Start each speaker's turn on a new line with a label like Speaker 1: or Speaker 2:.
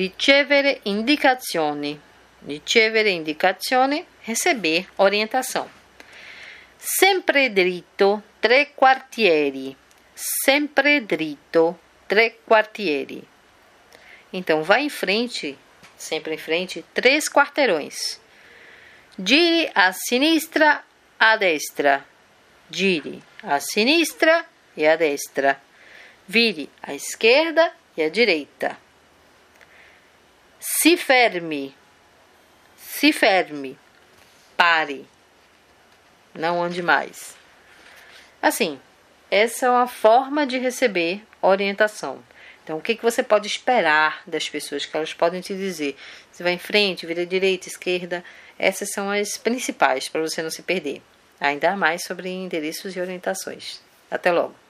Speaker 1: Ricevere indicazioni. Ricevere indicazioni, receber orientação. Sempre dritto, tre quartieri. Sempre dritto, tre quartieri. Então, vai em frente, sempre em frente, três quarteirões. Giri a sinistra, a destra. Giri a sinistra e a destra. Vire à esquerda e à direita. Se ferme. Se ferme. Pare. Não ande mais. Assim, essa é uma forma de receber orientação. Então, o que, que você pode esperar das pessoas que elas podem te dizer? Você vai em frente, vira direita, esquerda. Essas são as principais para você não se perder. Ainda mais sobre endereços e orientações. Até logo!